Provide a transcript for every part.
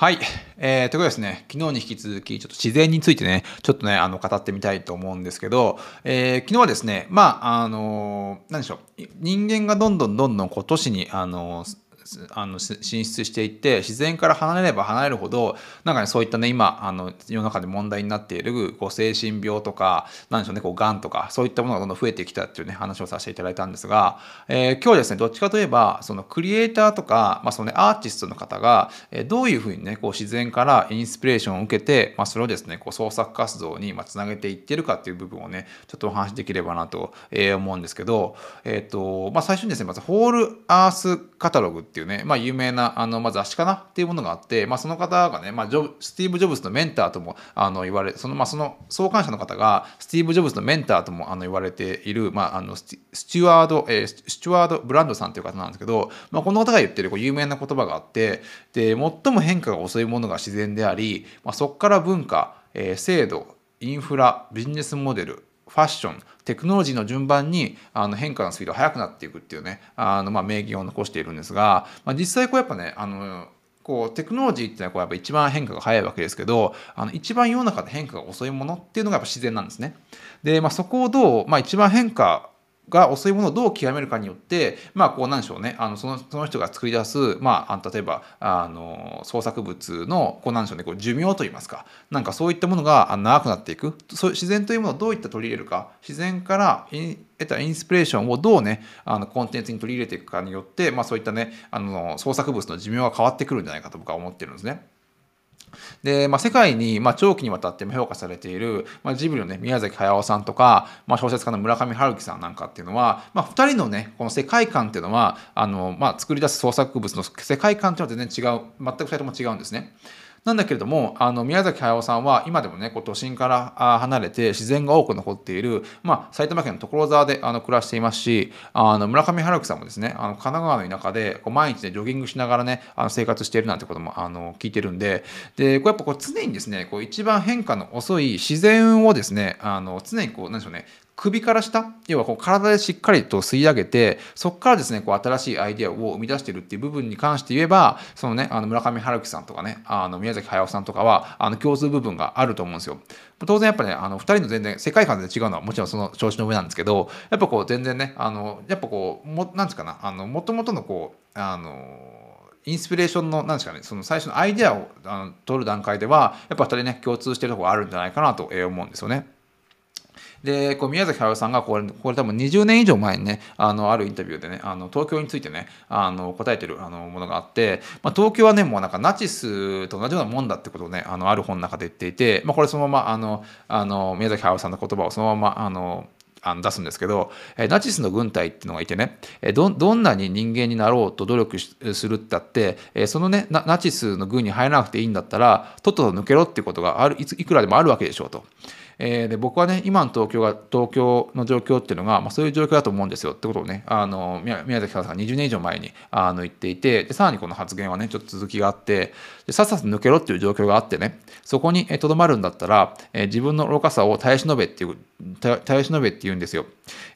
はい。えー、ということですね、昨日に引き続き、ちょっと自然についてね、ちょっとね、あの、語ってみたいと思うんですけど、えー、昨日はですね、まあ、あのー、何でしょう、人間がどんどんどんどん、こう、都市に、あのー、あの進出していって自然から離れれば離れるほどなんかねそういったね今あの世の中で問題になっているこう精神病とか何でしょうねこうがんとかそういったものがどんどん増えてきたっていうね話をさせていただいたんですが、えー、今日はですねどっちかといえばそのクリエイターとか、まあそのね、アーティストの方が、えどういうふうにねこう自然からインスピレーションを受けて、まあ、それをですねこう創作活動につなげていってるかっていう部分をねちょっとお話しできればなと思うんですけど、えーとまあ、最初にですねまずホールアースカタログっていうね、まあ、有名なあの、まあ、雑誌かなっていうものがあって、まあ、その方がね、まあ、ジョスティーブ・ジョブズのメンターともあの言われその,、まあ、その創刊者の方がスティーブ・ジョブズのメンターともあの言われている、まあ、あのスチュワード、えー、スチュワード・ブランドさんという方なんですけど、まあ、この方が言ってるこう有名な言葉があってで最も変化が遅いものが自然であり、まあ、そこから文化、えー、制度インフラビジネスモデルファッションテクノロジーの順番にあの変化のスピードが速くなっていくっていうねあの、まあ、名言を残しているんですが、まあ、実際こうやっぱねあのこうテクノロジーっていうのはこうやっぱ一番変化が早いわけですけどあの一番世の中で変化が遅いものっていうのがやっぱ自然なんですね。で、まあ、そこをどう、まあ、一番変化が遅いものをどう極めるかによって、まあ、こうなんでしょうね。あのそのその人が作り出す、まあ、例えばあの創作物のこうなんでしょうね。こう寿命といいますか。なんかそういったものが長くなっていく。そう自然というものをどういった取り入れるか。自然から得たインスピレーションをどうねあのコンテンツに取り入れていくかによって、まあ、そういったねあの創作物の寿命が変わってくるんじゃないかと僕は思ってるんですね。で、まあ、世界に、まあ、長期にわたって評価されている、まあ、ジブリの、ね、宮崎駿さんとか、まあ、小説家の村上春樹さんなんかっていうのは、まあ、2人のねこの世界観っていうのはあの、まあ、作り出す創作物の世界観っていうのは全然違う全く2人とも違うんですね。なんだけれどもあの宮崎駿さんは今でもねこう都心から離れて自然が多く残っている、まあ、埼玉県の所沢であの暮らしていますしあの村上春樹さんもですねあの神奈川の田舎でこう毎日ねジョギングしながらねあの生活しているなんてこともあの聞いてるんででこうやっぱこう常にですねこう一番変化の遅い自然をですねあの常にこうなんでしょうね首から下要はこう体でしっかりと吸い上げてそこからですねこう新しいアイデアを生み出してるっていう部分に関して言えばそのねあの村上春樹さんとかねあの宮崎駿さんとかはあの共通部分があると思うんですよ。当然やっぱねあの2人の全然世界観で違うのはもちろんその調子の上なんですけどやっぱこう全然ねあのやっぱこうもなんですかなあのもともとのこうあのインスピレーションの、なんですかね、その最初のアイデアをあの取る段階では、やっぱ2人ね、共通してるところがあるんじゃないかなと思うんですよね。でこう宮崎駿さんがこれこれ多分20年以上前にねあのあるインタビューでねあの東京についてねあの答えてるあのものがあって、まあ、東京はねもうなんかナチスと同じようなもんだってことをねあのある本の中で言っていて、まあ、これそのままあのあの宮崎駿さんの言葉をそのままあのあの出すんですけど、えナチスの軍隊っていうのがいてね、えどどんなに人間になろうと努力するってあって、えそのねナチスの軍に入らなくていいんだったらとっとと抜けろっていうことがあるいついくらでもあるわけでしょうと。えー、で僕はね今の東京が東京の状況っていうのが、まあ、そういう状況だと思うんですよってことをねあの宮崎さんが20年以上前にあの言っていてでさらにこの発言はねちょっと続きがあってでさっさと抜けろっていう状況があってねそこにとどまるんだったら、えー、自分の愚かさを耐え忍べっていう耐え忍べって言うんですよ、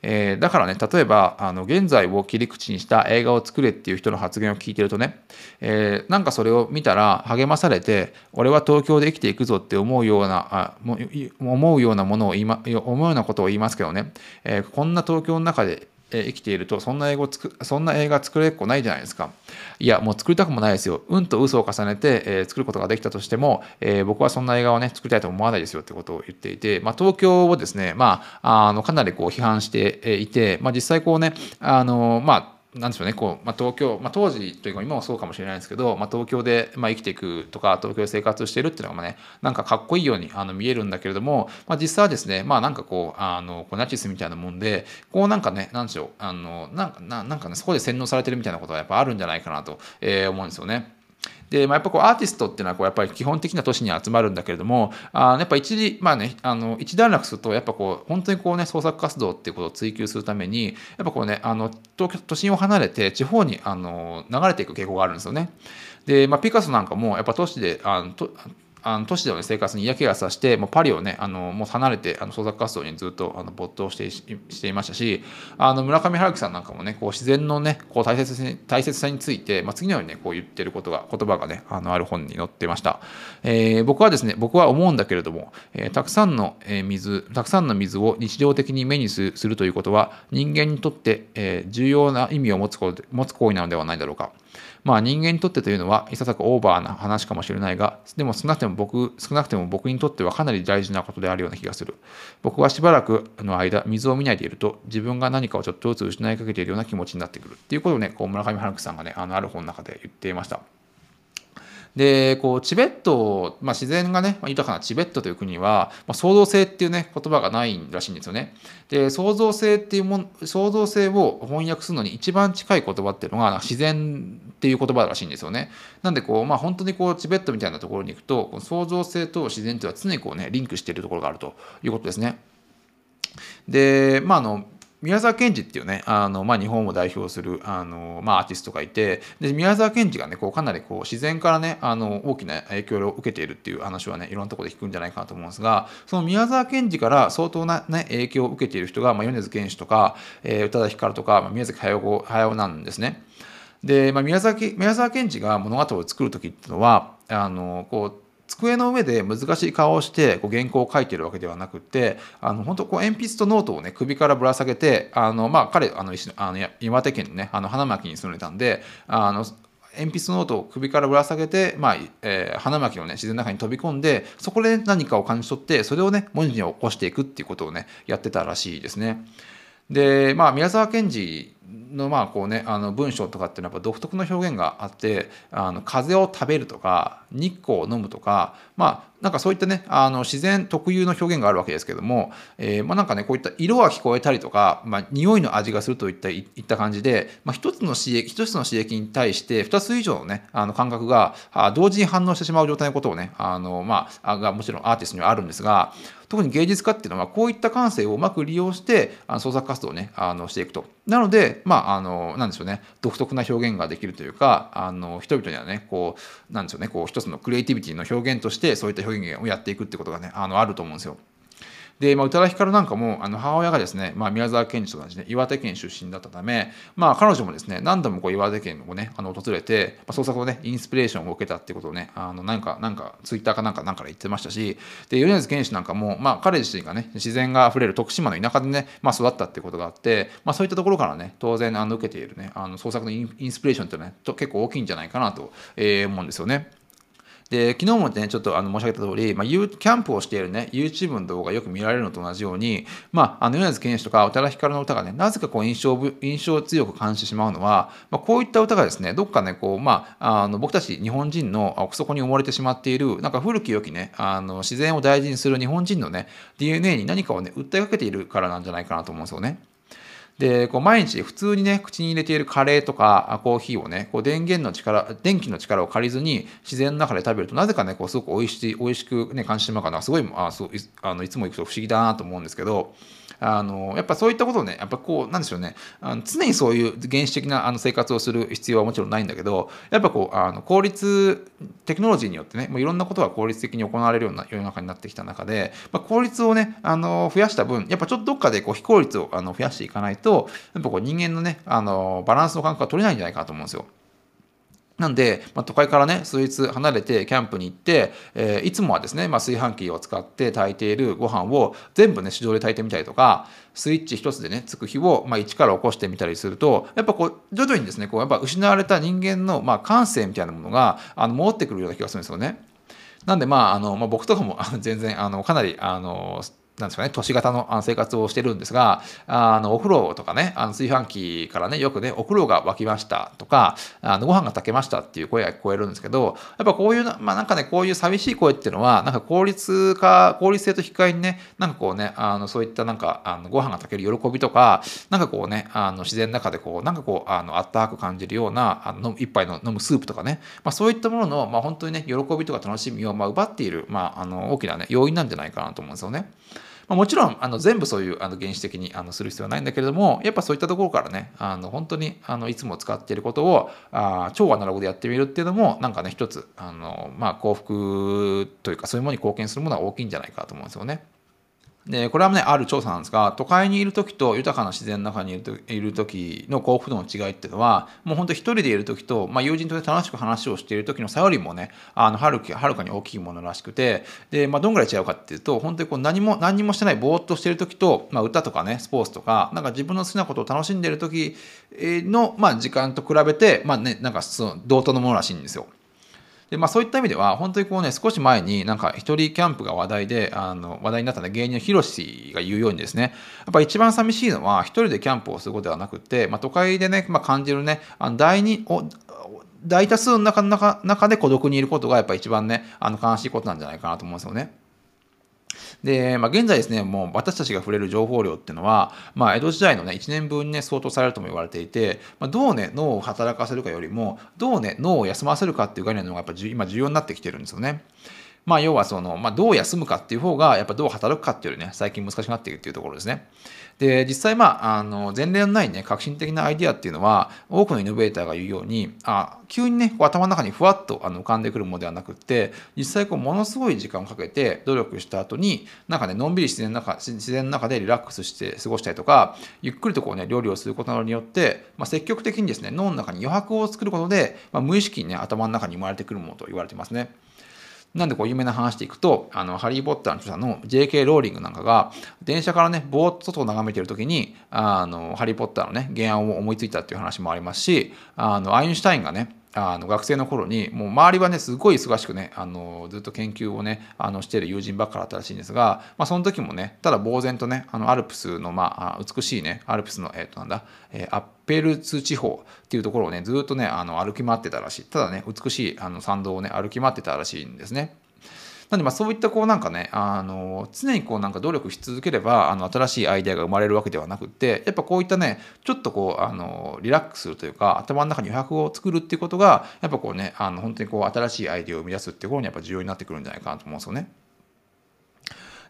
えー、だからね例えばあの現在を切り口にした映画を作れっていう人の発言を聞いてるとね、えー、なんかそれを見たら励まされて俺は東京で生きていくぞって思うようなあ思う思うようなものを言いま、思うようなことを言いますけどね、えー、こんな東京の中で生きているとそんな英語つくそんな映画作れっこないじゃないですか。いやもう作りたくもないですよ。うんと嘘を重ねて、えー、作ることができたとしても、えー、僕はそんな映画をね作りたいと思わないですよってことを言っていて、まあ、東京をですねまああのかなりこう批判していて、まあ、実際こうねあのまあなんでしょうねこう、まあ、東京、まあ、当時というか今もそうかもしれないですけど、まあ、東京で、まあ、生きていくとか東京で生活してるっていうのがねなんかかっこいいようにあの見えるんだけれども、まあ、実際はですねまあなんかこうあのこうナチスみたいなもんでこうなんかねなんでしょうあのなんかなんかねそこで洗脳されてるみたいなことはやっぱあるんじゃないかなと、えー、思うんですよね。で、まあ、やっぱこうアーティストっていうのはこうやっぱり基本的な都市に集まるんだけれどもあやっぱ一時まあねあの一段落するとやっぱこう本当にこうね創作活動っていうことを追求するためにやっぱこうねあの東京都心を離れて地方にあの流れていく傾向があるんですよね。で、まあ、ピカソなんかもやっぱ都市であのとあの都市での、ね、生活に嫌気がさして、もうパリをね、あのもう離れてあの創作活動にずっとあの没頭してしていましたし、あの村上春樹さんなんかもね、こう自然のね、こう大切に大切さについて、まあ、次のようにね、こう言ってることが、言葉がね、あのある本に載ってました。えー、僕はですね、僕は思うんだけれども、えー、たくさんの水、たくさんの水を日常的に目にするということは、人間にとって、えー、重要な意味を持つこと持つ行為なのではないだろうか。まあ人間にとってというのはいささかオーバーな話かもしれないが、でも少なくても僕、少なくても僕にとってはかなり大事なことであるような気がする。僕はしばらくの間、水を見ないでいると、自分が何かをちょっとずつ失いかけているような気持ちになってくる。っていうことをね、こう村上春樹さんがね、あのある本の中で言っていました。でこうチベット、まあ、自然がね豊かなチベットという国は、まあ、創造性っていうね言葉がないらしいんですよね。で創造性っていうもん創造性を翻訳するのに一番近い言葉っていうのが自然っていう言葉らしいんですよね。なんでこうまあ本当にこうチベットみたいなところに行くとこの創造性と自然というのは常にこうねリンクしているところがあるということですね。でまああの宮沢賢治っていうねあの、まあ、日本を代表するあの、まあ、アーティストがいてで宮沢賢治がねこうかなりこう自然からねあの大きな影響を受けているっていう話はねいろんなところで聞くんじゃないかなと思うんですがその宮沢賢治から相当な、ね、影響を受けている人が、まあ、米津玄師とか、えー、宇多田ヒカルとか、まあ、宮崎駿なんですね。で、まあ、宮崎宮沢賢治が物語を作る時っていうのはあのこう机の上で難しい顔をしてこう原稿を書いてるわけではなくてあの本当こう鉛筆とノートをね首からぶら下げてあの、まあ、彼あのあの岩手県のねあの花巻に住んでたんであの鉛筆ノートを首からぶら下げて、まあえー、花巻の、ね、自然の中に飛び込んでそこで何かを感じ取ってそれをね文字に起こしていくっていうことをねやってたらしいですね。でまあ宮沢賢治のまあこうねあの文章とかっていうのはやっぱ独特の表現があってあの風を食べるとか日光を飲むとかまあなんかそういったねあの自然特有の表現があるわけですけども、えー、まあなんかねこういった色が聞こえたりとか、まあ、匂いの味がするといったいった感じで、まあ、一つの刺激一つの刺激に対して二つ以上のねあの感覚が同時に反応してしまう状態のことをねあのまあがもちろんアーティストにはあるんですが特に芸術家っていうのはこういった感性をうまく利用してあの創作活動をねあのしていくと。なのでまああのなんでしょうね独特な表現ができるというかあの人々にはねこうなんでしょうねこう一つのクリエイティビティの表現としてそういった表現をやっていくってことがねあのあると思うんですよ。で、まあ、宇多田ヒカルなんかもあの母親がですね、まあ、宮沢賢治と同じね岩手県出身だったため、まあ、彼女もですね何度もこう岩手県をねあの訪れて、まあ、創作のねインスピレーションを受けたってことをねあのなんかなんかツイッターかなんかなんかで言ってましたしで米津玄師なんかも、まあ、彼自身がね自然があふれる徳島の田舎でね、まあ、育ったってことがあって、まあ、そういったところからね当然あの受けているねあの創作のインスピレーションっていうのは、ね、結構大きいんじゃないかなと、えー、思うんですよね。で昨日もねちょっとあの申し上げた通り、まあ、キャンプをしているね YouTube の動画がよく見られるのと同じように、まあ、あの米津玄師とか宇多田ヒカルの歌がねなぜかこう印象印象強く感じてしまうのは、まあ、こういった歌がですねどっかねこう、まあ、あの僕たち日本人の奥底に埋もれてしまっているなんか古き良きねあの自然を大事にする日本人のね DNA に何かをね訴えかけているからなんじゃないかなと思うんですよね。で、こう毎日普通にね、口に入れているカレーとかコーヒーをね、こう電源の力、電気の力を借りずに自然の中で食べると、なぜかね、こうすごく美味しい、美味しくね、感じてしまうかな、すごい、あそうあのいつも行くと不思議だなと思うんですけど、あのやっぱそういったことをねやっぱこうなんでしょうねあの常にそういう原始的なあの生活をする必要はもちろんないんだけどやっぱこうあの効率テクノロジーによってねもういろんなことが効率的に行われるような世の中になってきた中で、まあ、効率をねあの増やした分やっぱちょっとどっかでこう非効率をあの増やしていかないととやっぱこう人間のねあのバランスの感覚が取れないんじゃないかと思うんですよ。なんで、まあ、都会からね、数日離れてキャンプに行って、えー、いつもはですね、まあ、炊飯器を使って炊いているご飯を全部ね、手動で炊いてみたりとか、スイッチ一つでね、つく日を、まあ、一から起こしてみたりすると、やっぱこう、徐々にですね、こう、やっぱ失われた人間の、まあ、感性みたいなものが、あの、戻ってくるような気がするんですよね。なんで、まあ、あの、まあ、僕とかも全然、あの、かなり、あの、なんですかね、都市型の生活をしてるんですが、あの、お風呂とかね、あの炊飯器からね、よくね、お風呂が沸きましたとか、あの、ご飯が炊けましたっていう声が聞こえるんですけど、やっぱこういう、まあなんかね、こういう寂しい声っていうのは、なんか効率化、効率性と引き換えにね、なんかこうね、あの、そういったなんか、あのご飯が炊ける喜びとか、なんかこうね、あの、自然の中でこう、なんかこう、あの、あったかく感じるような、あの、一杯の飲むスープとかね、まあそういったものの、まあ本当にね、喜びとか楽しみを、まあ、奪っている、まあ、あの、大きなね、要因なんじゃないかなと思うんですよね。まあ、もちろんあの全部そういうあの原始的にあのする必要はないんだけれどもやっぱそういったところからねあの本当にあのいつも使っていることをあ超アナログでやってみるっていうのもなんかね一つあの、まあ、幸福というかそういうものに貢献するものは大きいんじゃないかと思うんですよね。でこれはねある調査なんですが都会にいる時と豊かな自然の中にいるいる時の幸福度の違いっていうのはもうほんと一人でいる時と、まあ、友人と楽しく話をしている時の差よりもねあのはるはるかに大きいものらしくてで、まあ、どんぐらい違うかっていうと本当にこう何も何もしてないぼーっとしている時と、まあ、歌とかねスポーツとかなんか自分の好きなことを楽しんでいる時の、まあ、時間と比べて、まあね、なんかその同等のものらしいんですよ。でまあ、そういった意味では本当にこうね少し前になんか一人キャンプが話題であの話題になったね芸人のヒロシが言うようにですねやっぱ一番寂しいのは一人でキャンプをすることではなくて、まあ、都会でね、まあ、感じるねあの第二お大多数の中の中中で孤独にいることがやっぱ一番ねあの悲しいことなんじゃないかなと思うんですよね。で、まあ、現在ですね、もう私たちが触れる情報量っていうのは、まあ、江戸時代のね、1年分ね、相当されるとも言われていて、まあ、どうね、脳を働かせるかよりも、どうね、脳を休ませるかっていう概念の方がやっぱ今重要になってきてるんですよね。まあ、要はその、まあ、どう休むかっていう方が、やっぱどう働くかっていうよりね、最近難しくなっているっていうところですね。で、実際、まあ、あの、前例のないね、革新的なアイディアっていうのは、多くのイノベーターが言うように、あ急にね、こう頭の中にふわっとあの浮かんでくるものではなくって、実際、こう、ものすごい時間をかけて努力した後に、なんかね、のんびり自然の中、自然の中でリラックスして過ごしたりとか、ゆっくりとこうね、料理をすることなどによって、まあ、積極的にですね、脳の中に余白を作ることで、まあ、無意識にね、頭の中に生まれてくるものと言われてますね。なんでこう有名な話でいくと、あの、ハリー・ポッターの著者の J.K. ローリングなんかが、電車からね、ぼーっと外を眺めてる時に、あの、ハリー・ポッターのね、原案を思いついたっていう話もありますし、あの、アインシュタインがね、あの学生の頃にもう周りはねすごい忙しくねあのずっと研究をねあのしてる友人ばっかだったらしいんですが、まあ、その時もねただ呆然とねあのアルプスの、まあ、美しいねアルプスの、えー、となんだ、えー、アッペルツ地方っていうところをねずっとねあの歩き回ってたらしいただね美しいあの参道をね歩き回ってたらしいんですね。なんでまあそういったこうなんかねあの常にこうなんか努力し続ければあの新しいアイデアが生まれるわけではなくってやっぱこういったねちょっとこうあのリラックスするというか頭の中に余白を作るっていうことがやっぱこうねあの本当にこう新しいアイデアを生み出すっていうことにやっぱ重要になってくるんじゃないかなと思うんですよね。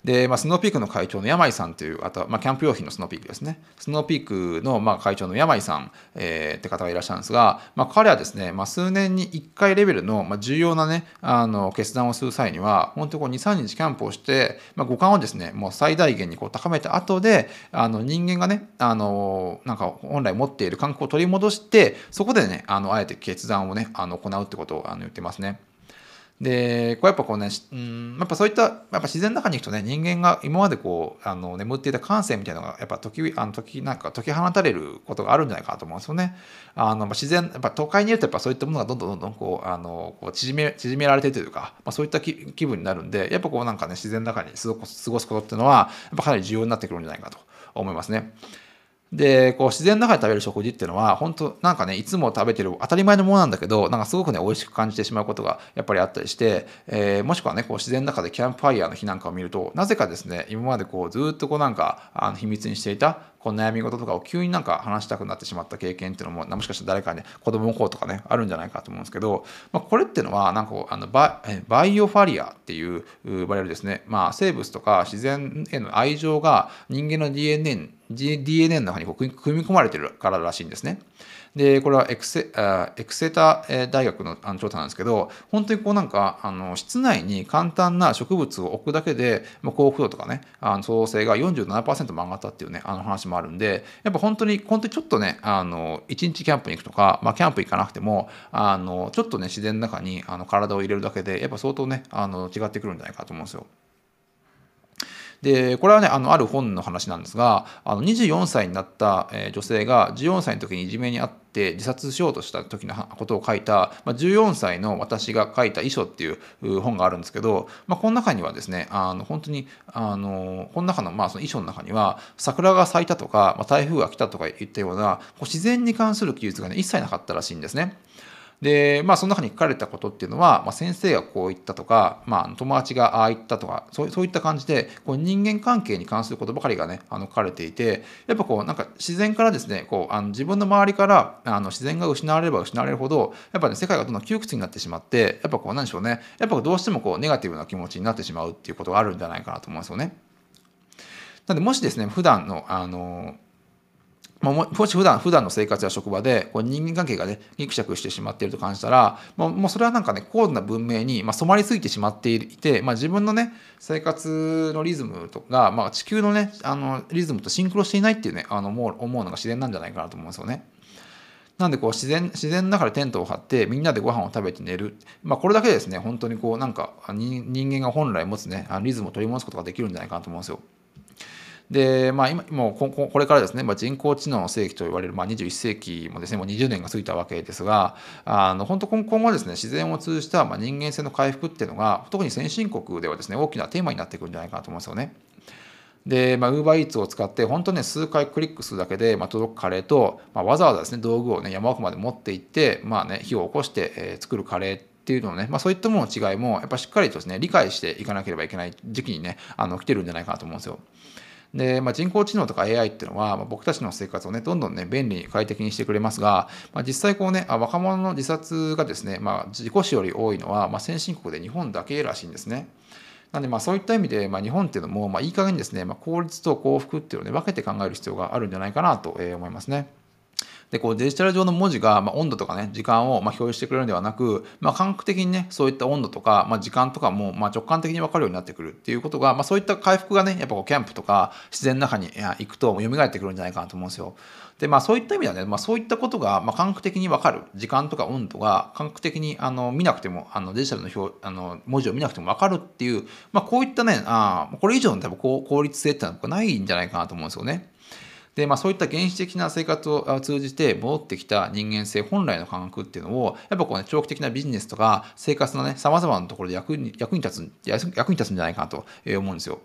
で、まあ、スノーピークの会長の山井さんという、あとは、まあ、キャンプ用品のスノーピークですね。スノーピークの、まあ、会長の山井さん、えー、って方がいらっしゃるんですが、まあ、彼はですね、まあ、数年に1回レベルの、まあ、重要なね、あの、決断をする際には、本当にこう2、3日キャンプをして、まあ、五感をですね、もう最大限にこう高めた後で、あの、人間がね、あの、なんか本来持っている感覚を取り戻して、そこでね、あの、あえて決断をね、あの、行うってことをあの言ってますね。で、こうやっぱこうね、うん、やっぱそういった、やっぱ自然の中に行くとね、人間が今までこう、あの、眠っていた感性みたいなのが、やっぱ時、あの時、なんか解き放たれることがあるんじゃないかなと思うんですよね。あの、まあ自然、やっぱ都会にいるとやっぱそういったものがどんどんどんどんこう、あの、こう縮め、縮められてというか、まあ、そういった気分になるんで、やっぱこうなんかね、自然の中に過ごすことっていうのは、やっぱかなり重要になってくるんじゃないかと思いますね。で、こう自然の中で食べる食事っていうのは、本当なんかね、いつも食べてる当たり前のものなんだけど、なんかすごくね、美味しく感じてしまうことがやっぱりあったりして、えー、もしくはね、こう自然の中でキャンプファイヤーの日なんかを見ると、なぜかですね、今までこうずっとこうなんか、あの秘密にしていたこう悩み事とかを急になんか話したくなってしまった経験っていうのも、もしかしたら誰かね、子供の方とかね、あるんじゃないかと思うんですけど、まあ、これっていうのは、なんかあのババイオファリアっていう呼ばれるですね、まあ、生物とか自然への愛情が人間の DNA, DNA の中に組み込まれてるかららしいんですね。で、これはエクセあエクセタ大学の調査なんですけど、本当にこうなんか、あの室内に簡単な植物を置くだけで、まあ、幸福度とかね、あの創造性が47%も上がったっていうね、あの話もあるんで、やっぱ本当に、本当にちょっとね、あの、1日キャンプに行くとか、まあ、キャンプ行かなくても、あの、ちょっとね、自然の中にあの体を入れるだけで、やっぱ相当ね、あの違ってくるんじゃないかと思うんですよ。で、これはね、あの、ある本の話なんですが、あの24歳になった女性が14歳の時にいじめにあって自殺しようとした時のことを書いた、まあ、14歳の私が書いた遺書っていう本があるんですけど、まあ、この中にはですね、あの、本当に、あの、この中の、まあ、その遺書の中には、桜が咲いたとか、まあ、台風が来たとか言ったような、こう自然に関する記述がね、一切なかったらしいんですね。で、まあ、その中に書かれたことっていうのは、まあ、先生がこう言ったとか、まあ、友達がああ言ったとか、そうそういった感じで、こう人間関係に関することばかりがね、あの書かれていて、やっぱこう、なんか自然からですね、こう、あの自分の周りからあの自然が失われれば失われるほど、やっぱね、世界がどんどん窮屈になってしまって、やっぱこう、なんでしょうね、やっぱどうしてもこう、ネガティブな気持ちになってしまうっていうことがあるんじゃないかなと思うんですよね。なんでもしですね普段のあのまあ、もし普段普段の生活や職場でこう人間関係がねギクシャクしてしまっていると感じたら、まあ、もうそれはなんかね高度な文明に、まあ、染まりついてしまっていて、まあ、自分のね生活のリズムとか、まあ、地球のねあのリズムとシンクロしていないっていうねあの思う思うのが自然なんじゃないかなと思うんですよね。なんでこう自然自然の中でテントを張ってみんなでご飯を食べて寝る、まあ、これだけでですね本当にこうなんか人間が本来持つねリズムを取り戻すことができるんじゃないかなと思うんですよ。で、まあ今、もうここれからですね、まあ、人工知能の世紀と言われる、まあ、21世紀もですね、もう20年が過ぎたわけですが、あの本当今後はですね、自然を通じたまあ人間性の回復っていうのが、特に先進国ではですね、大きなテーマになってくるんじゃないかなと思うんですよね。で、まあ、UberEats を使って、本当ね、数回クリックするだけで、まあ、届くカレーと、まあ、わざわざですね、道具をね、山奥まで持って行って、まあね、火を起こして、えー、作るカレーっていうのをね、まあ、そういったものの違いもやっぱしっかりとですね理解していかなければいけない時期にねあの来てるんじゃないかなと思うんですよ。で、まあ、人工知能とか AI っていうのは、まあ、僕たちの生活をね、どんどんね、便利に快適にしてくれますが、まあ、実際こうね、あ若者の自殺がですね、まあ、自己死より多いのは、まあ、先進国で日本だけらしいんですね。なんでまあそういった意味で、まあ、日本っていうのも、まあ、いい加減にですね、まあ、効率と幸福っていうのをね、分けて考える必要があるんじゃないかなと思いますね。でこうデジタル上の文字が、まあ、温度とかね時間をまあ表示してくれるのではなく、まあ、感覚的にねそういった温度とか、まあ、時間とかも、まあ、直感的に分かるようになってくるっていうことが、まあ、そういった回復がねやっぱこうキャンプとか自然の中に行くと蘇ってくるんじゃないかなと思うんですよ。でまあそういった意味ではね、まあ、そういったことが、まあ、感覚的に分かる時間とか温度が感覚的にあの見なくてもあのデジタルの表あの文字を見なくても分かるっていう、まあ、こういったねあこれ以上の多分効率性ってのはないんじゃないかなと思うんですよね。で、まあ、そういった原始的な生活を通じて戻ってきた人間性本来の感覚っていうのをやっぱこう、ね、長期的なビジネスとか生活のねさまざまなところで役に役に立つ役に立つんじゃないかなと思うんですよ。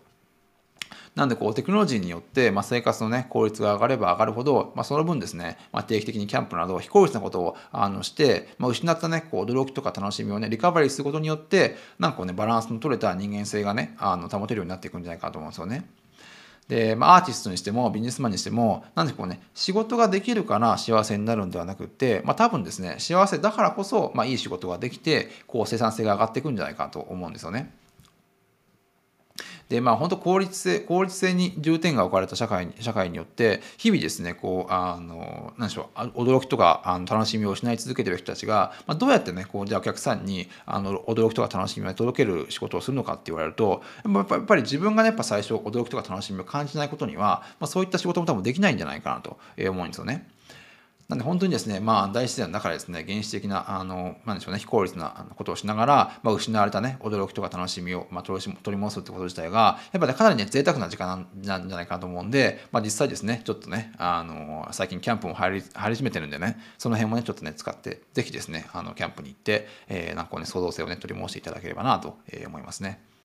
なんでこうテクノロジーによって、まあ、生活の、ね、効率が上がれば上がるほど、まあ、その分ですね、まあ、定期的にキャンプなど非効率なことをあのして、まあ、失った、ね、こう驚きとか楽しみを、ね、リカバリーすることによってなんか、ね、バランスの取れた人間性がねあの保てるようになっていくんじゃないかと思うんですよね。で、まあ、アーティストにしてもビジネスマンにしてもなんでこうね仕事ができるから幸せになるんではなくて、まあ、多分ですね幸せだからこそ、まあ、いい仕事ができてこう生産性が上がっていくんじゃないかと思うんですよね。でまあ本当効率性効率性に重点が置かれた社会に社会によって日々ですねこうあの何でしょう驚きとかあの楽しみを失い続けてる人たちが、まあ、どうやってねこうじゃあお客さんにあの驚きとか楽しみを届ける仕事をするのかって言われるとやっぱやっぱり自分がねやっぱ最初驚きとか楽しみを感じないことには、まあ、そういった仕事も多分できないんじゃないかなと思うんですよね。なんで本当にですね、まあ、大自然の中でですね、原始的な、あの、なんでしょうね、非効率なことをしながら、まあ、失われたね、驚きとか楽しみを、まあ、取り戻すってこと自体が、やっぱり、ね、かなりね、贅沢な時間なんじゃないかなと思うんで、まあ、実際ですね、ちょっとね、あの、最近キャンプも入り入り始めてるんでね、その辺もね、ちょっとね、使って、ぜひですね、あの、キャンプに行って、えー、なんかね、創造性をね、取り戻していただければなと思いますね。